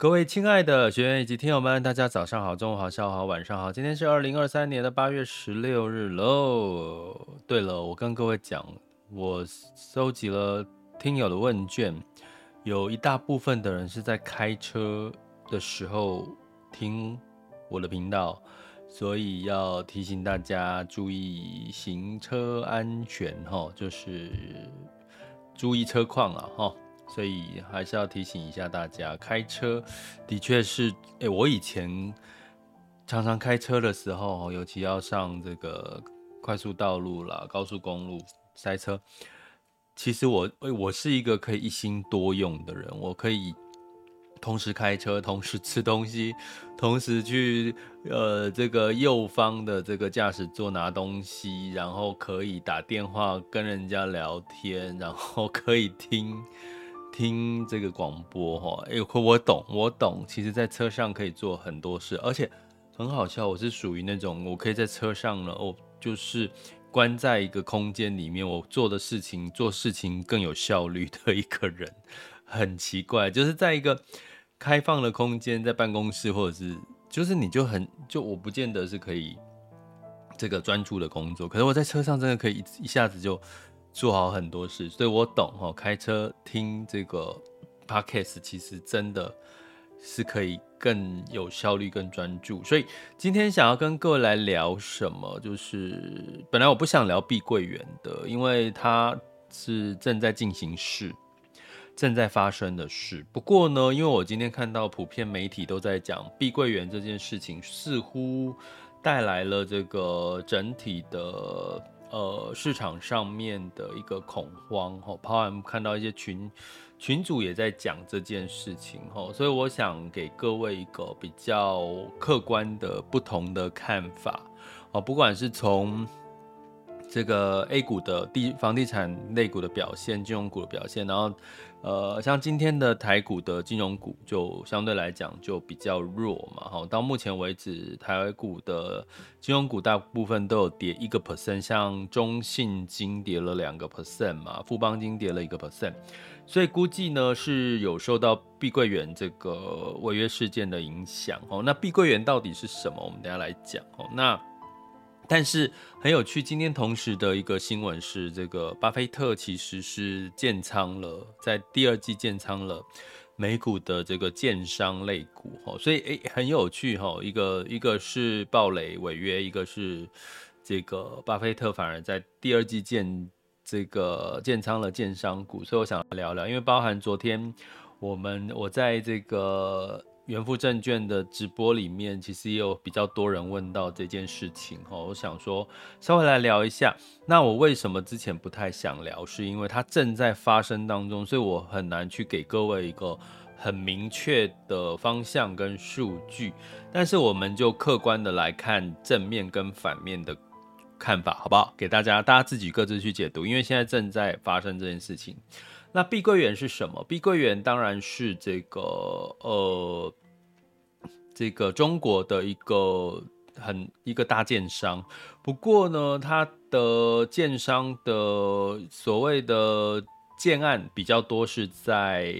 各位亲爱的学员以及听友们，大家早上好、中午好、下午好、晚上好。今天是二零二三年的八月十六日喽。对了，我跟各位讲，我收集了听友的问卷，有一大部分的人是在开车的时候听我的频道，所以要提醒大家注意行车安全哈，就是注意车况了哈。所以还是要提醒一下大家，开车的确是，哎，我以前常常开车的时候，尤其要上这个快速道路啦、高速公路塞车，其实我，我是一个可以一心多用的人，我可以同时开车，同时吃东西，同时去呃这个右方的这个驾驶座拿东西，然后可以打电话跟人家聊天，然后可以听。听这个广播哈，哎，我懂，我懂。其实，在车上可以做很多事，而且很好笑。我是属于那种，我可以在车上呢，我就是关在一个空间里面，我做的事情，做事情更有效率的一个人。很奇怪，就是在一个开放的空间，在办公室或者是，就是你就很就我不见得是可以这个专注的工作，可是我在车上真的可以一一下子就。做好很多事，所以我懂哈。开车听这个 podcast，其实真的是可以更有效率、更专注。所以今天想要跟各位来聊什么，就是本来我不想聊碧桂园的，因为它是正在进行式、正在发生的事。不过呢，因为我今天看到普遍媒体都在讲碧桂园这件事情，似乎带来了这个整体的。呃，市场上面的一个恐慌，哈，包含看到一些群群主也在讲这件事情，哈，所以我想给各位一个比较客观的不同的看法，哦，不管是从这个 A 股的地房地产类股的表现，金融股的表现，然后。呃，像今天的台股的金融股就相对来讲就比较弱嘛，哈，到目前为止，台股的金融股大部分都有跌一个 percent，像中信金跌了两个 percent 嘛，富邦金跌了一个 percent，所以估计呢是有受到碧桂园这个违约事件的影响，哦，那碧桂园到底是什么？我们等下来讲，哦，那。但是很有趣，今天同时的一个新闻是，这个巴菲特其实是建仓了，在第二季建仓了美股的这个建商类股，哈，所以诶很有趣哈，一个一个是暴雷违约，一个是这个巴菲特反而在第二季建这个建仓了建商股，所以我想聊聊，因为包含昨天我们我在这个。元富证券的直播里面，其实也有比较多人问到这件事情哈，我想说稍微来聊一下。那我为什么之前不太想聊，是因为它正在发生当中，所以我很难去给各位一个很明确的方向跟数据。但是我们就客观的来看正面跟反面的看法，好不好？给大家，大家自己各自去解读，因为现在正在发生这件事情。那碧桂园是什么？碧桂园当然是这个呃，这个中国的一个很一个大建商。不过呢，它的建商的所谓的建案比较多是在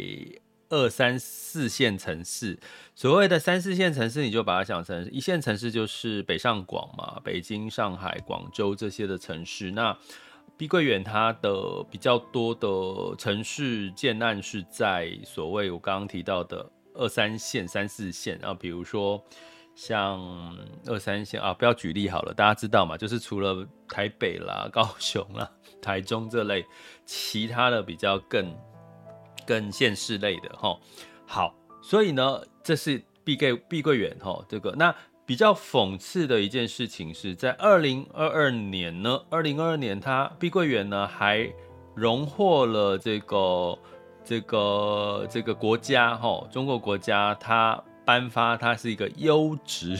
二三四线城市。所谓的三四线城市，你就把它想成一线城市，就是北上广嘛，北京、上海、广州这些的城市。那碧桂园它的比较多的城市建案是在所谓我刚刚提到的二三线、三四线，然后比如说像二三线啊，不要举例好了，大家知道嘛，就是除了台北啦、高雄啦、台中这类，其他的比较更更县市类的哈。好，所以呢，这是碧桂碧桂园哈，这个那。比较讽刺的一件事情是在二零二二年呢，二零二二年它碧桂园呢还荣获了这个这个这个国家哈，中国国家它颁发它是一个优质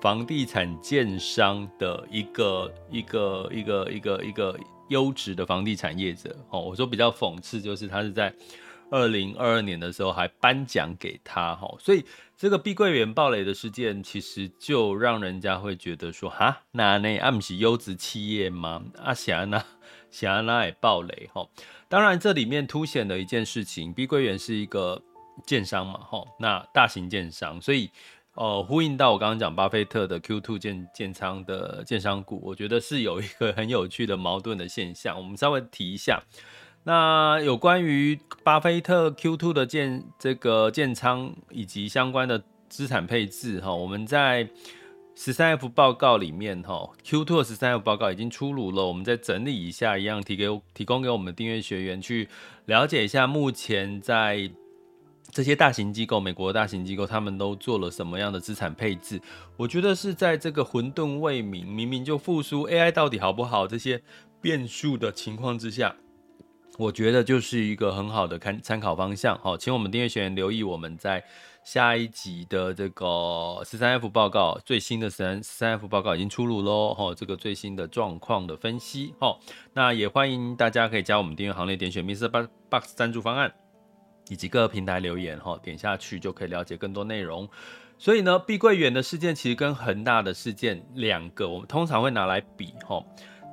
房地产建商的一个一个一个一个一个优质的房地产业者哦。我说比较讽刺，就是他是在二零二二年的时候还颁奖给他哈，所以这个碧桂园暴雷的事件，其实就让人家会觉得说哈，那那阿姆是优质企业吗？阿霞呢？霞那也暴雷哈。当然，这里面凸显了一件事情，碧桂园是一个建商嘛，哈，那大型建商，所以，呃，呼应到我刚刚讲巴菲特的 Q two 建建仓的建商股，我觉得是有一个很有趣的矛盾的现象，我们稍微提一下。那有关于巴菲特 Q2 的建这个建仓以及相关的资产配置，哈，我们在。十三 F 报告里面，哈，Q2 的十三 F 报告已经出炉了。我们再整理一下，一样提给提供给我们订阅学员去了解一下，目前在这些大型机构，美国的大型机构，他们都做了什么样的资产配置？我觉得是在这个混沌未明，明明就复苏 AI 到底好不好这些变数的情况之下，我觉得就是一个很好的看参考方向。好，请我们订阅学员留意我们在。下一集的这个十三 F 报告，最新的十三十三 F 报告已经出炉喽，哈，这个最新的状况的分析，哈，那也欢迎大家可以加我们订阅行列，点选 Mr. Box 赞助方案，以及各个平台留言，哈，点下去就可以了解更多内容。所以呢，碧桂园的事件其实跟恒大的事件两个，我们通常会拿来比，哈。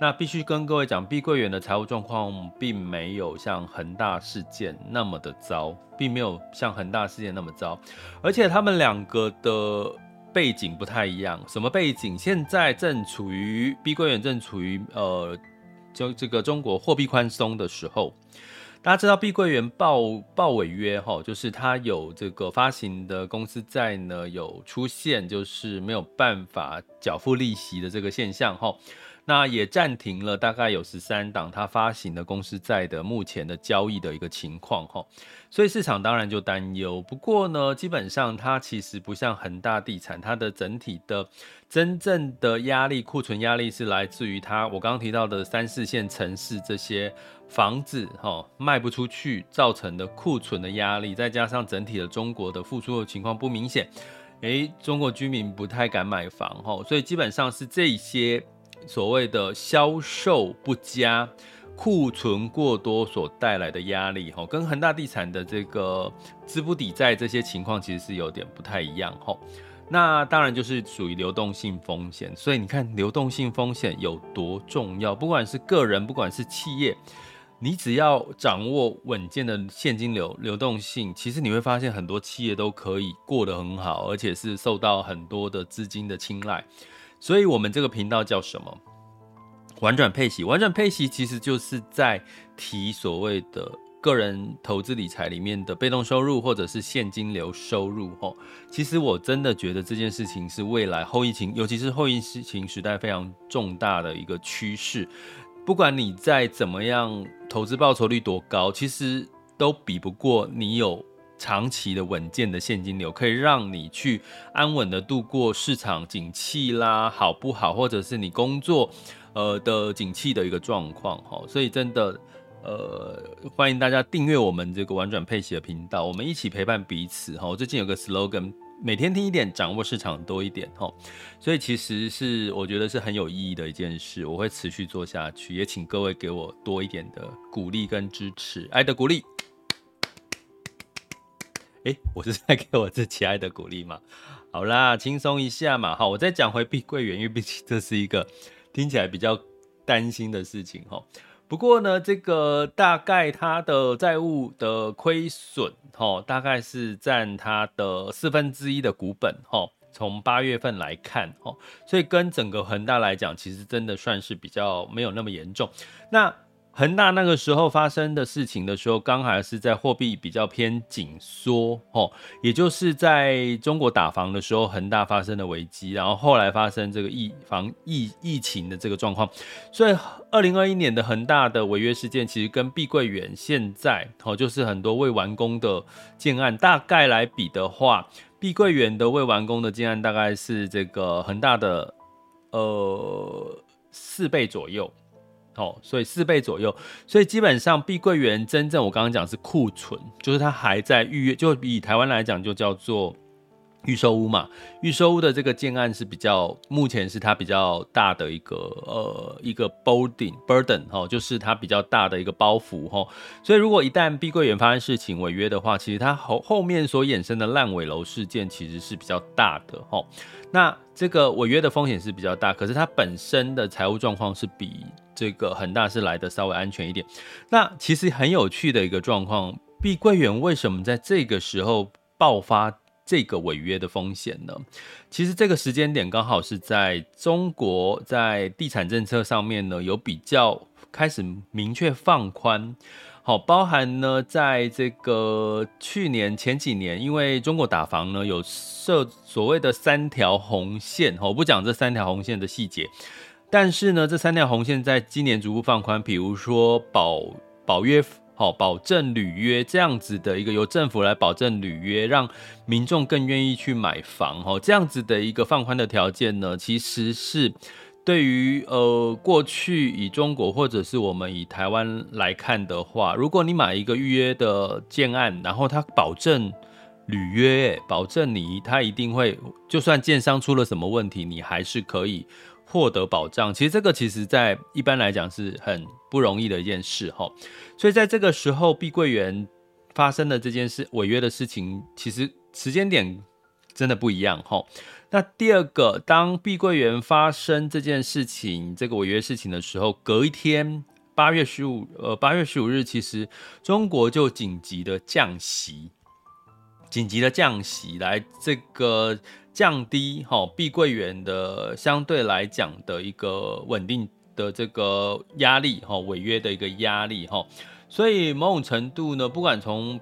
那必须跟各位讲，碧桂园的财务状况并没有像恒大事件那么的糟，并没有像恒大事件那么糟，而且他们两个的背景不太一样。什么背景？现在正处于碧桂园正处于呃，就这个中国货币宽松的时候。大家知道碧桂园报报违约哈，就是它有这个发行的公司债呢有出现，就是没有办法缴付利息的这个现象哈。那也暂停了大概有十三档它发行的公司债的目前的交易的一个情况哈，所以市场当然就担忧。不过呢，基本上它其实不像恒大地产，它的整体的真正的压力库存压力是来自于它我刚刚提到的三四线城市这些房子哈卖不出去造成的库存的压力，再加上整体的中国的复苏的情况不明显，诶，中国居民不太敢买房哈，所以基本上是这些。所谓的销售不佳、库存过多所带来的压力，哈，跟恒大地产的这个资不抵债这些情况其实是有点不太一样，哈。那当然就是属于流动性风险，所以你看流动性风险有多重要，不管是个人，不管是企业，你只要掌握稳健的现金流流动性，其实你会发现很多企业都可以过得很好，而且是受到很多的资金的青睐。所以，我们这个频道叫什么？玩转配息。玩转配息其实就是在提所谓的个人投资理财里面的被动收入，或者是现金流收入。吼，其实我真的觉得这件事情是未来后疫情，尤其是后疫情时代非常重大的一个趋势。不管你再怎么样投资报酬率多高，其实都比不过你有。长期的稳健的现金流可以让你去安稳的度过市场景气啦，好不好？或者是你工作呃的景气的一个状况哈，所以真的呃欢迎大家订阅我们这个玩转配息的频道，我们一起陪伴彼此哈。我最近有个 slogan，每天听一点，掌握市场多一点哈，所以其实是我觉得是很有意义的一件事，我会持续做下去，也请各位给我多一点的鼓励跟支持，爱的鼓励。哎，我是在给我自己爱的鼓励嘛。好啦，轻松一下嘛。好，我再讲回碧桂园，因为毕竟这是一个听起来比较担心的事情哈。不过呢，这个大概它的债务的亏损哈，大概是占它的四分之一的股本哈。从八月份来看哈，所以跟整个恒大来讲，其实真的算是比较没有那么严重。那恒大那个时候发生的事情的时候，刚好是在货币比较偏紧缩，哦，也就是在中国打房的时候，恒大发生的危机，然后后来发生这个疫防疫疫情的这个状况，所以二零二一年的恒大的违约事件，其实跟碧桂园现在，哦，就是很多未完工的建案，大概来比的话，碧桂园的未完工的建案大概是这个恒大的呃四倍左右。哦，所以四倍左右。所以基本上碧桂园真正我刚刚讲是库存，就是它还在预约，就以台湾来讲就叫做。预售屋嘛，预售屋的这个建案是比较，目前是它比较大的一个呃一个 burden burden 哈，就是它比较大的一个包袱哈。所以如果一旦碧桂园发生事情违约的话，其实它后后面所衍生的烂尾楼事件其实是比较大的哈。那这个违约的风险是比较大，可是它本身的财务状况是比这个恒大是来的稍微安全一点。那其实很有趣的一个状况，碧桂园为什么在这个时候爆发？这个违约的风险呢，其实这个时间点刚好是在中国在地产政策上面呢有比较开始明确放宽，好，包含呢在这个去年前几年，因为中国打房呢有设所谓的三条红线，我不讲这三条红线的细节，但是呢这三条红线在今年逐步放宽，比如说保保约。好，保证履约这样子的一个由政府来保证履约，让民众更愿意去买房。哈，这样子的一个放宽的条件呢，其实是对于呃过去以中国或者是我们以台湾来看的话，如果你买一个预约的建案，然后他保证履约，保证你他一定会，就算建商出了什么问题，你还是可以。获得保障，其实这个其实在一般来讲是很不容易的一件事哈，所以在这个时候，碧桂园发生的这件事违约的事情，其实时间点真的不一样哈。那第二个，当碧桂园发生这件事情，这个违约事情的时候，隔一天，八月十五，呃，八月十五日，其实中国就紧急的降息，紧急的降息来这个。降低哈碧桂园的相对来讲的一个稳定的这个压力哈违约的一个压力哈，所以某种程度呢，不管从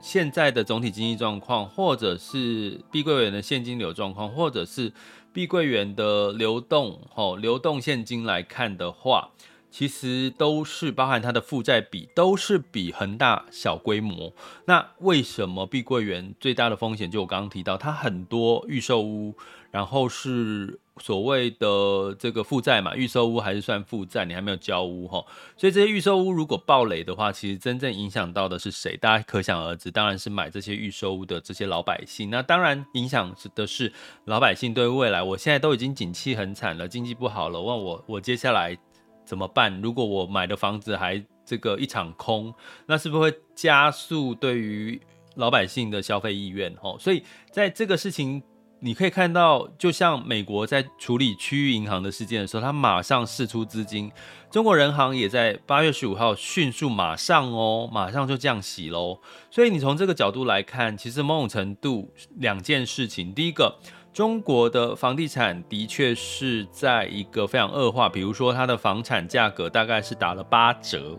现在的总体经济状况，或者是碧桂园的现金流状况，或者是碧桂园的流动哈流动现金来看的话。其实都是包含它的负债比，都是比恒大小规模。那为什么碧桂园最大的风险？就我刚刚提到，它很多预售屋，然后是所谓的这个负债嘛，预售屋还是算负债，你还没有交屋哈。所以这些预售屋如果爆雷的话，其实真正影响到的是谁？大家可想而知，当然是买这些预售屋的这些老百姓。那当然影响的是老百姓对未来，我现在都已经景气很惨了，经济不好了，问我我接下来。怎么办？如果我买的房子还这个一场空，那是不是会加速对于老百姓的消费意愿？吼，所以在这个事情，你可以看到，就像美国在处理区域银行的事件的时候，他马上释出资金，中国人行也在八月十五号迅速马上哦，马上就降息喽。所以你从这个角度来看，其实某种程度两件事情，第一个。中国的房地产的确是在一个非常恶化，比如说它的房产价格大概是打了八折，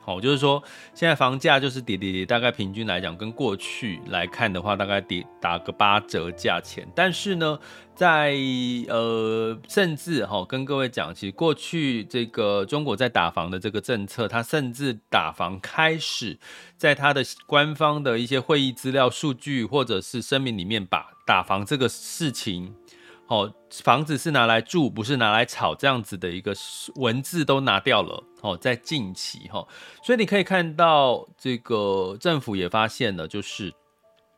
好，就是说现在房价就是跌跌跌，大概平均来讲跟过去来看的话，大概跌打个八折价钱。但是呢，在呃，甚至哈，跟各位讲，其实过去这个中国在打房的这个政策，它甚至打房开始在它的官方的一些会议资料、数据或者是声明里面把。打房这个事情，哦，房子是拿来住，不是拿来炒，这样子的一个文字都拿掉了，哦，在近期，哈，所以你可以看到，这个政府也发现了，就是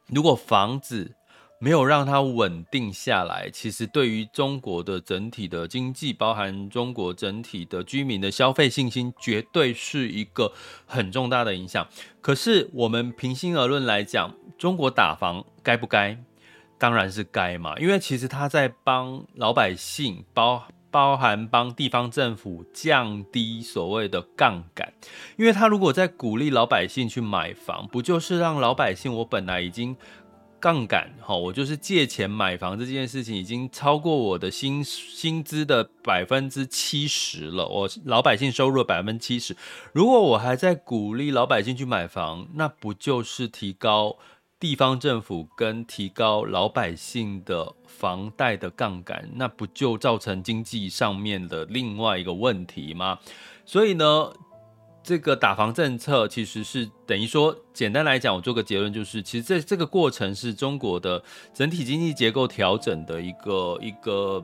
如果房子没有让它稳定下来，其实对于中国的整体的经济，包含中国整体的居民的消费信心，绝对是一个很重大的影响。可是我们平心而论来讲，中国打房该不该？当然是该嘛，因为其实他在帮老百姓包包含帮地方政府降低所谓的杠杆，因为他如果在鼓励老百姓去买房，不就是让老百姓我本来已经杠杆哈，我就是借钱买房这件事情已经超过我的薪薪资的百分之七十了，我老百姓收入的百分之七十，如果我还在鼓励老百姓去买房，那不就是提高？地方政府跟提高老百姓的房贷的杠杆，那不就造成经济上面的另外一个问题吗？所以呢，这个打房政策其实是等于说，简单来讲，我做个结论就是，其实这这个过程是中国的整体经济结构调整的一个一个。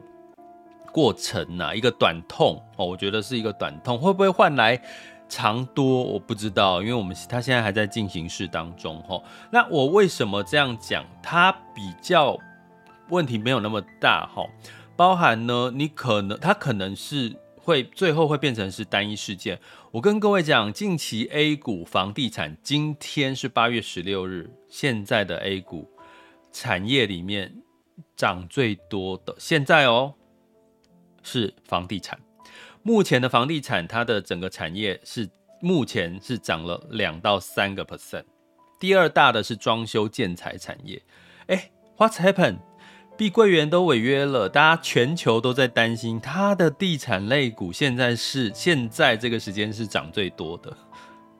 过程呐、一个短痛哦，我觉得是一个短痛，会不会换来长多？我不知道，因为我们他现在还在进行式当中哈。那我为什么这样讲？它比较问题没有那么大哈，包含呢，你可能它可能是会最后会变成是单一事件。我跟各位讲，近期 A 股房地产，今天是八月十六日，现在的 A 股产业里面。涨最多的现在哦，是房地产。目前的房地产，它的整个产业是目前是涨了两到三个 percent。第二大的是装修建材产业。哎，What's happened？碧桂园都违约了，大家全球都在担心它的地产类股现在是现在这个时间是涨最多的。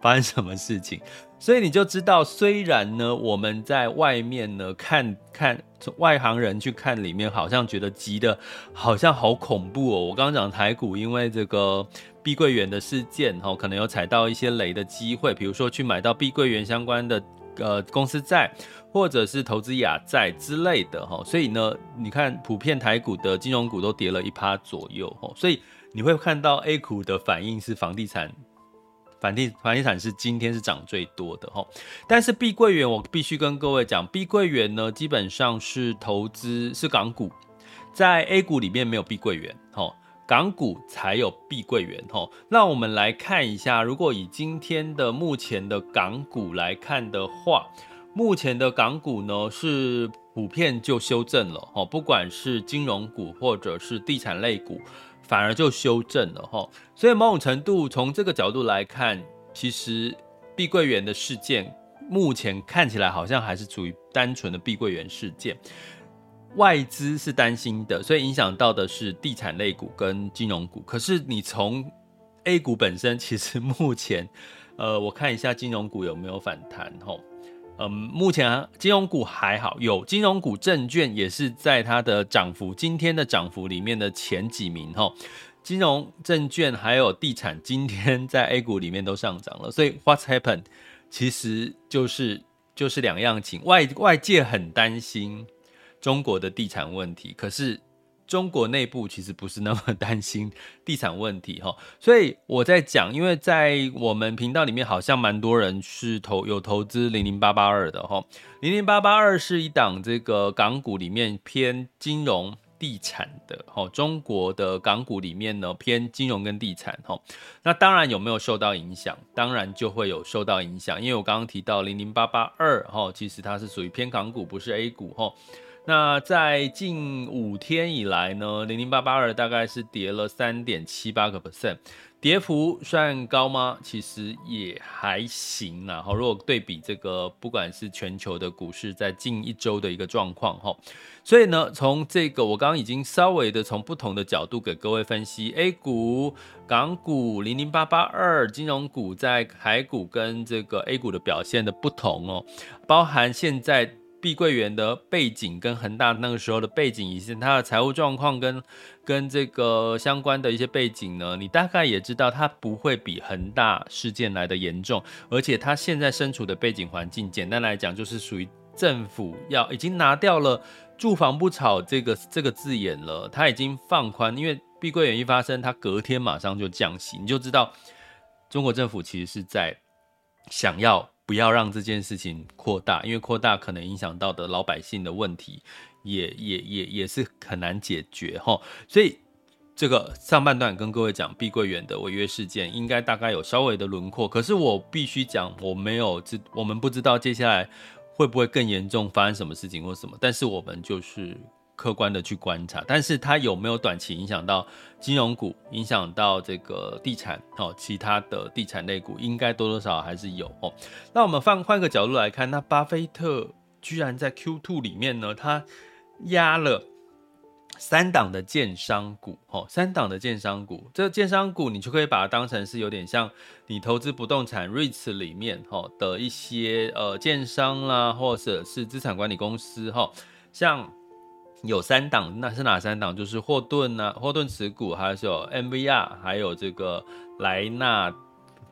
发生什么事情？所以你就知道，虽然呢，我们在外面呢看看，从外行人去看里面，好像觉得急的好像好恐怖哦。我刚刚讲台股，因为这个碧桂园的事件，哈，可能有踩到一些雷的机会，比如说去买到碧桂园相关的呃公司债，或者是投资雅债之类的，哈。所以呢，你看普遍台股的金融股都跌了一趴左右，哈。所以你会看到 A 股的反应是房地产。房地房地产是今天是涨最多的哈，但是碧桂园我必须跟各位讲，碧桂园呢基本上是投资是港股，在 A 股里面没有碧桂园哈，港股才有碧桂园哈。那我们来看一下，如果以今天的目前的港股来看的话，目前的港股呢是普遍就修正了哈，不管是金融股或者是地产类股。反而就修正了哈，所以某种程度从这个角度来看，其实碧桂园的事件目前看起来好像还是处于单纯的碧桂园事件，外资是担心的，所以影响到的是地产类股跟金融股。可是你从 A 股本身，其实目前，呃，我看一下金融股有没有反弹哈。嗯，目前金融股还好，有金融股证券也是在它的涨幅，今天的涨幅里面的前几名哈。金融证券还有地产，今天在 A 股里面都上涨了，所以 What's happened？其实就是就是两样情，外外界很担心中国的地产问题，可是。中国内部其实不是那么担心地产问题哈，所以我在讲，因为在我们频道里面好像蛮多人是投有投资零零八八二的哈，零零八八二是一档这个港股里面偏金融地产的哈，中国的港股里面呢偏金融跟地产哈，那当然有没有受到影响？当然就会有受到影响，因为我刚刚提到零零八八二哈，其实它是属于偏港股，不是 A 股哈。那在近五天以来呢，零零八八二大概是跌了三点七八个 percent，跌幅算高吗？其实也还行啦。好，如果对比这个，不管是全球的股市在近一周的一个状况哈，所以呢，从这个我刚刚已经稍微的从不同的角度给各位分析，A 股、港股、零零八八二金融股在海股跟这个 A 股的表现的不同哦，包含现在。碧桂园的背景跟恒大那个时候的背景，以及它的财务状况跟跟这个相关的一些背景呢，你大概也知道，它不会比恒大事件来的严重，而且它现在身处的背景环境，简单来讲就是属于政府要已经拿掉了“住房不炒”这个这个字眼了，它已经放宽，因为碧桂园一发生，它隔天马上就降息，你就知道中国政府其实是在想要。不要让这件事情扩大，因为扩大可能影响到的老百姓的问题也，也也也是很难解决哈。所以这个上半段跟各位讲碧桂园的违约事件，应该大概有稍微的轮廓。可是我必须讲，我没有知，我们不知道接下来会不会更严重，发生什么事情或什么。但是我们就是。客观的去观察，但是它有没有短期影响到金融股，影响到这个地产哦，其他的地产类股应该多多少少还是有哦。那我们换换个角度来看，那巴菲特居然在 Q two 里面呢，他压了三档的建商股哦，三档的建商股，这个建商股你就可以把它当成是有点像你投资不动产 REITs 里面哈的一些呃建商啦，或者是资产管理公司哈，像。有三档，那是哪三档？就是霍顿呐，霍顿持股，还是有 MVR，还有这个莱纳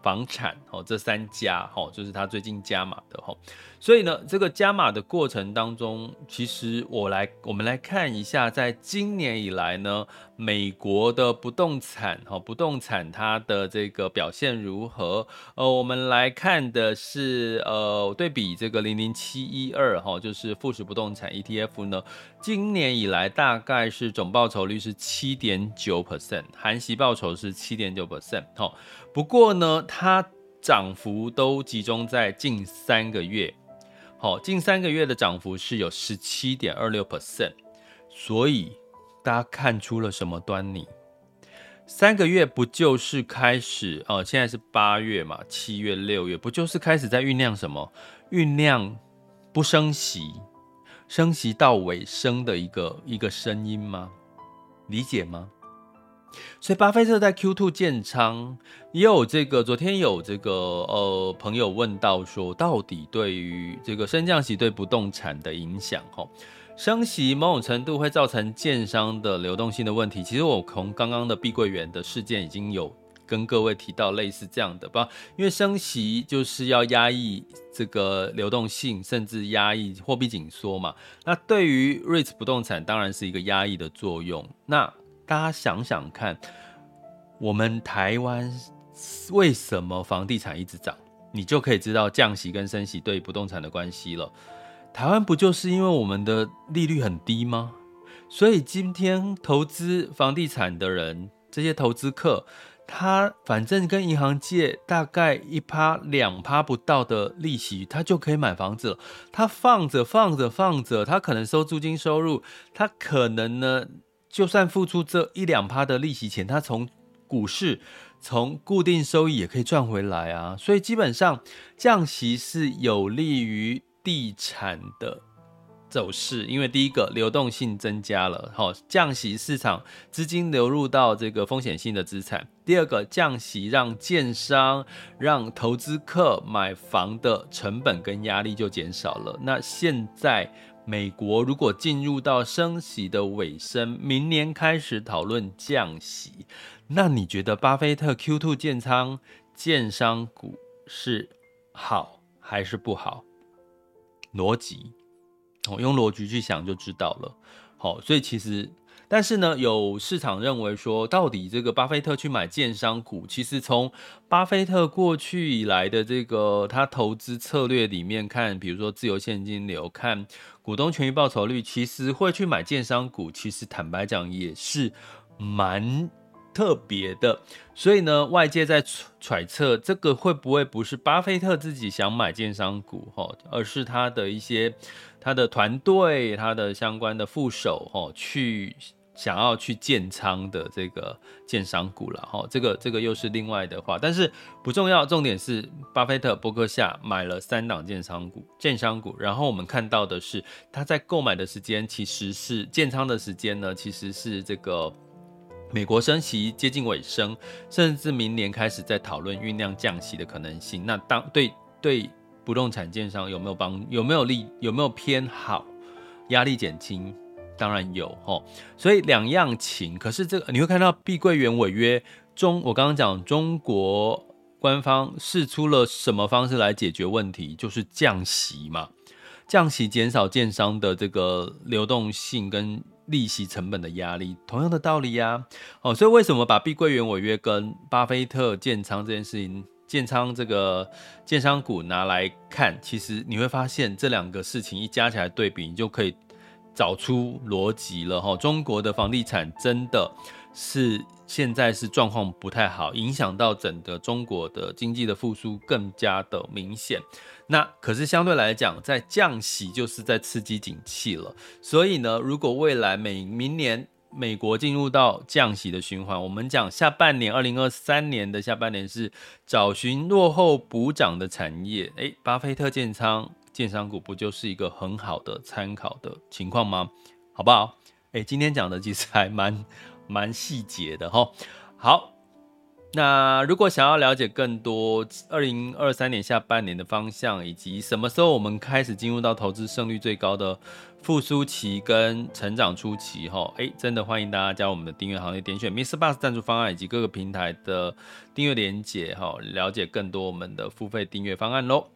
房产哦，这三家哦，就是他最近加码的哦。所以呢，这个加码的过程当中，其实我来我们来看一下，在今年以来呢，美国的不动产哈，不动产它的这个表现如何？呃，我们来看的是呃，对比这个零零七一二哈，就是富时不动产 ETF 呢，今年以来大概是总报酬率是七点九 percent，含息报酬是七点九 percent 哈。不过呢，它涨幅都集中在近三个月。好，近三个月的涨幅是有十七点二六 percent，所以大家看出了什么端倪？三个月不就是开始哦？现在是八月嘛，七月、六月不就是开始在酝酿什么？酝酿不升息，升息到尾声的一个一个声音吗？理解吗？所以巴菲特在 Q2 建仓，也有这个昨天有这个呃朋友问到说，到底对于这个升降息对不动产的影响，哈，升息某种程度会造成建商的流动性的问题。其实我从刚刚的碧桂园的事件已经有跟各位提到类似这样的吧，因为升息就是要压抑这个流动性，甚至压抑货币紧缩嘛。那对于 REITs 不动产当然是一个压抑的作用。那大家想想看，我们台湾为什么房地产一直涨？你就可以知道降息跟升息对不动产的关系了。台湾不就是因为我们的利率很低吗？所以今天投资房地产的人，这些投资客，他反正跟银行借大概一趴两趴不到的利息，他就可以买房子了。他放着放着放着，他可能收租金收入，他可能呢？就算付出这一两趴的利息钱，他从股市、从固定收益也可以赚回来啊。所以基本上降息是有利于地产的走势，因为第一个流动性增加了，好，降息市场资金流入到这个风险性的资产；第二个降息让建商、让投资客买房的成本跟压力就减少了。那现在。美国如果进入到升息的尾声，明年开始讨论降息，那你觉得巴菲特 Q2 建仓建商股是好还是不好？逻辑，我用逻辑去想就知道了。好，所以其实。但是呢，有市场认为说，到底这个巴菲特去买建商股，其实从巴菲特过去以来的这个他投资策略里面看，比如说自由现金流，看股东权益报酬率，其实会去买建商股，其实坦白讲也是蛮特别的。所以呢，外界在揣测这个会不会不是巴菲特自己想买建商股，而是他的一些他的团队、他的相关的副手去。想要去建仓的这个建商股了哈，这个这个又是另外的话，但是不重要，重点是巴菲特伯克夏买了三档建商股，建商股，然后我们看到的是他在购买的时间其实是建仓的时间呢，其实是这个美国升息接近尾声，甚至明年开始在讨论酝酿降息的可能性。那当对对不动产建商有没有帮有没有利有没有偏好，压力减轻？当然有齁，所以两样情。可是这个你会看到碧桂园违约中，我刚刚讲中国官方试出了什么方式来解决问题，就是降息嘛，降息减少建商的这个流动性跟利息成本的压力，同样的道理呀。哦，所以为什么把碧桂园违约跟巴菲特建仓这件事情，建仓这个建商股拿来看，其实你会发现这两个事情一加起来对比，你就可以。找出逻辑了哈，中国的房地产真的是现在是状况不太好，影响到整个中国的经济的复苏更加的明显。那可是相对来讲，在降息就是在刺激景气了。所以呢，如果未来每明年美国进入到降息的循环，我们讲下半年二零二三年的下半年是找寻落后补涨的产业，诶，巴菲特建仓。建商股不就是一个很好的参考的情况吗？好不好？诶，今天讲的其实还蛮 蛮细节的哈。好，那如果想要了解更多二零二三年下半年的方向，以及什么时候我们开始进入到投资胜率最高的复苏期跟成长初期，哈，哎，真的欢迎大家加入我们的订阅行列，点选 MixerBox 赞助方案以及各个平台的订阅连接，哈，了解更多我们的付费订阅方案喽。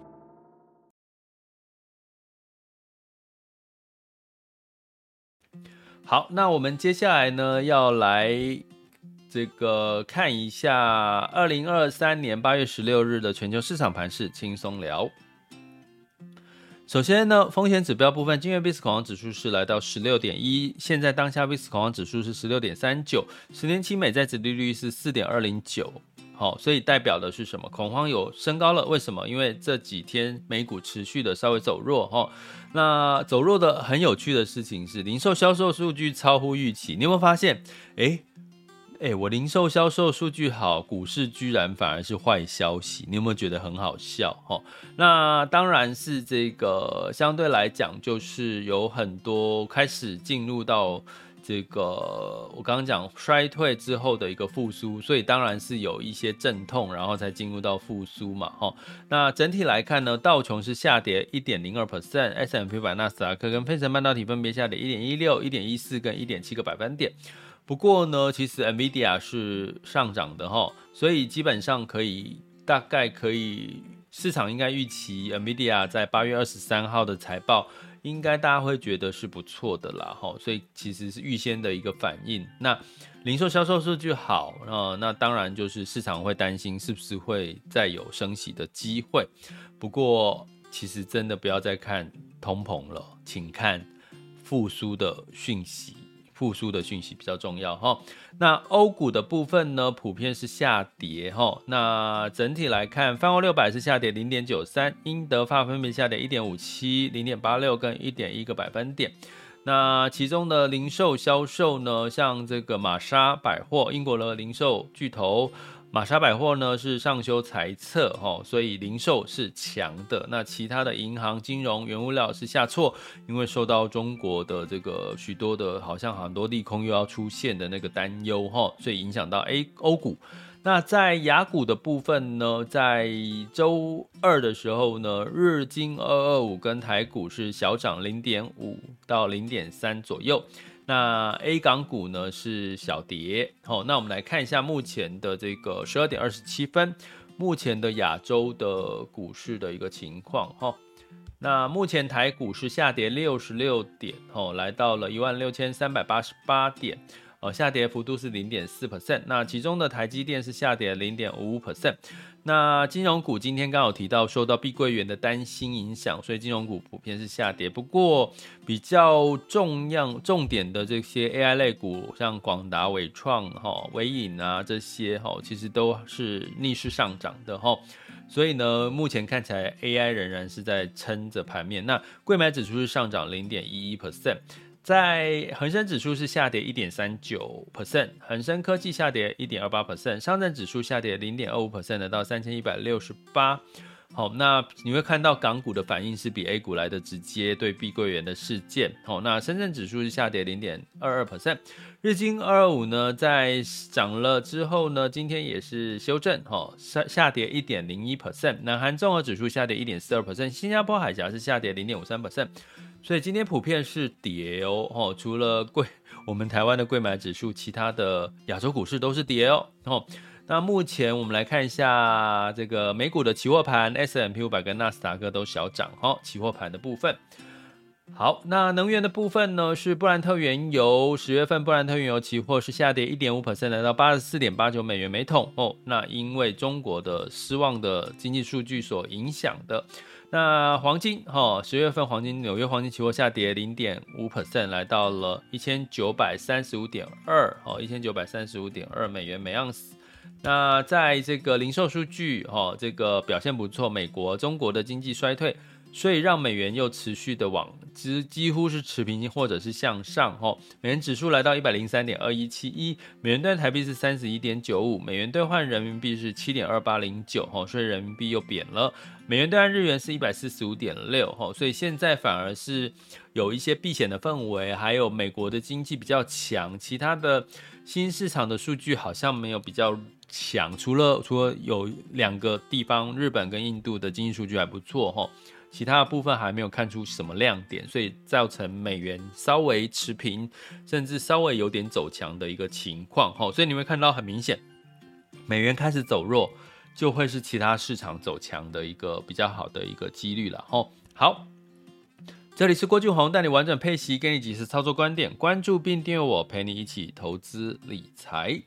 好，那我们接下来呢，要来这个看一下二零二三年八月十六日的全球市场盘势，轻松聊。首先呢，风险指标部分，今日 VIX 恐慌指数是来到十六点一，现在当下 VIX 恐慌指数是十六点三九，十年期美债殖利率是四点二零九。好，所以代表的是什么？恐慌有升高了，为什么？因为这几天美股持续的稍微走弱，哈。那走弱的很有趣的事情是，零售销售数据超乎预期。你有没有发现？诶诶，我零售销售数据好，股市居然反而是坏消息。你有没有觉得很好笑？哈，那当然是这个相对来讲，就是有很多开始进入到。这个我刚刚讲衰退之后的一个复苏，所以当然是有一些阵痛，然后才进入到复苏嘛，哈。那整体来看呢，道琼是下跌一点零二 percent，S&P 500、纳斯达克跟费城半导体分别下跌一点一六、一点一四跟一点七个百分点。不过呢，其实 NVIDIA 是上涨的哈，所以基本上可以大概可以市场应该预期 NVIDIA 在八月二十三号的财报。应该大家会觉得是不错的啦，哈，所以其实是预先的一个反应。那零售销售数据好，啊，那当然就是市场会担心是不是会再有升息的机会。不过其实真的不要再看通膨了，请看复苏的讯息。复苏的讯息比较重要哈。那欧股的部分呢，普遍是下跌哈。那整体来看，泛欧六百是下跌零点九三，英德法分别下跌一点五七、零点八六跟一点一个百分点。那其中的零售销售呢，像这个玛莎百货，英国的零售巨头。玛莎百货呢是上修财测哈，所以零售是强的。那其他的银行、金融、原物料是下挫，因为受到中国的这个许多的，好像很多利空又要出现的那个担忧哈，所以影响到 A 欧股。那在雅股的部分呢，在周二的时候呢，日经二二五跟台股是小涨零点五到零点三左右。那 A 港股呢是小跌，好，那我们来看一下目前的这个十二点二十七分，目前的亚洲的股市的一个情况，哈，那目前台股是下跌六十六点，哦，来到了一万六千三百八十八点。哦，下跌幅度是零点四 percent，那其中的台积电是下跌零点五五 percent。那金融股今天刚好提到受到碧桂园的担心影响，所以金融股普遍是下跌。不过比较重要重点的这些 AI 类股，像广达、伟创、哈、纬颖啊这些哈，其实都是逆势上涨的哈。所以呢，目前看起来 AI 仍然是在撑着盘面。那柜买指数是上涨零点一一 percent。在恒生指数是下跌一点三九 percent，恒生科技下跌一点二八 percent，上证指数下跌零点二五 percent 到三千一百六十八。好，那你会看到港股的反应是比 A 股来的直接，对碧桂园的事件。好，那深圳指数是下跌零点二二 percent，日经二二五呢在涨了之后呢，今天也是修正，哈，下下跌一点零一 percent，南韩综合指数下跌一点四二 percent，新加坡海峡是下跌零点五三 percent。所以今天普遍是跌哦，哦，除了贵 我们台湾的贵买指数，其他的亚洲股市都是跌哦。哦，那目前我们来看一下这个美股的期货盘，S&P 500跟纳斯达克都小涨。哦，期货盘的部分。好，那能源的部分呢？是布兰特原油，十月份布兰特原油期货是下跌一点五 percent，来到八十四点八九美元每桶。哦，那因为中国的失望的经济数据所影响的。那黄金哈，十月份黄金纽约黄金期货下跌零点五 percent，来到了一千九百三十五点二哦，一千九百三十五点二美元每盎司。那在这个零售数据，哈，这个表现不错，美国、中国的经济衰退。所以让美元又持续的往之几乎是持平或者是向上哈，美元指数来到一百零三点二一七一，美元兑台币是三十一点九五，美元兑换人民币是七点二八零九哈，所以人民币又贬了，美元兑换日元是一百四十五点六哈，所以现在反而是有一些避险的氛围，还有美国的经济比较强，其他的新市场的数据好像没有比较强，除了除了有两个地方，日本跟印度的经济数据还不错哈。其他的部分还没有看出什么亮点，所以造成美元稍微持平，甚至稍微有点走强的一个情况。哈，所以你会看到很明显，美元开始走弱，就会是其他市场走强的一个比较好的一个几率了。哈，好，这里是郭俊宏带你完整配息，给你及时操作观点，关注并订阅我，陪你一起投资理财。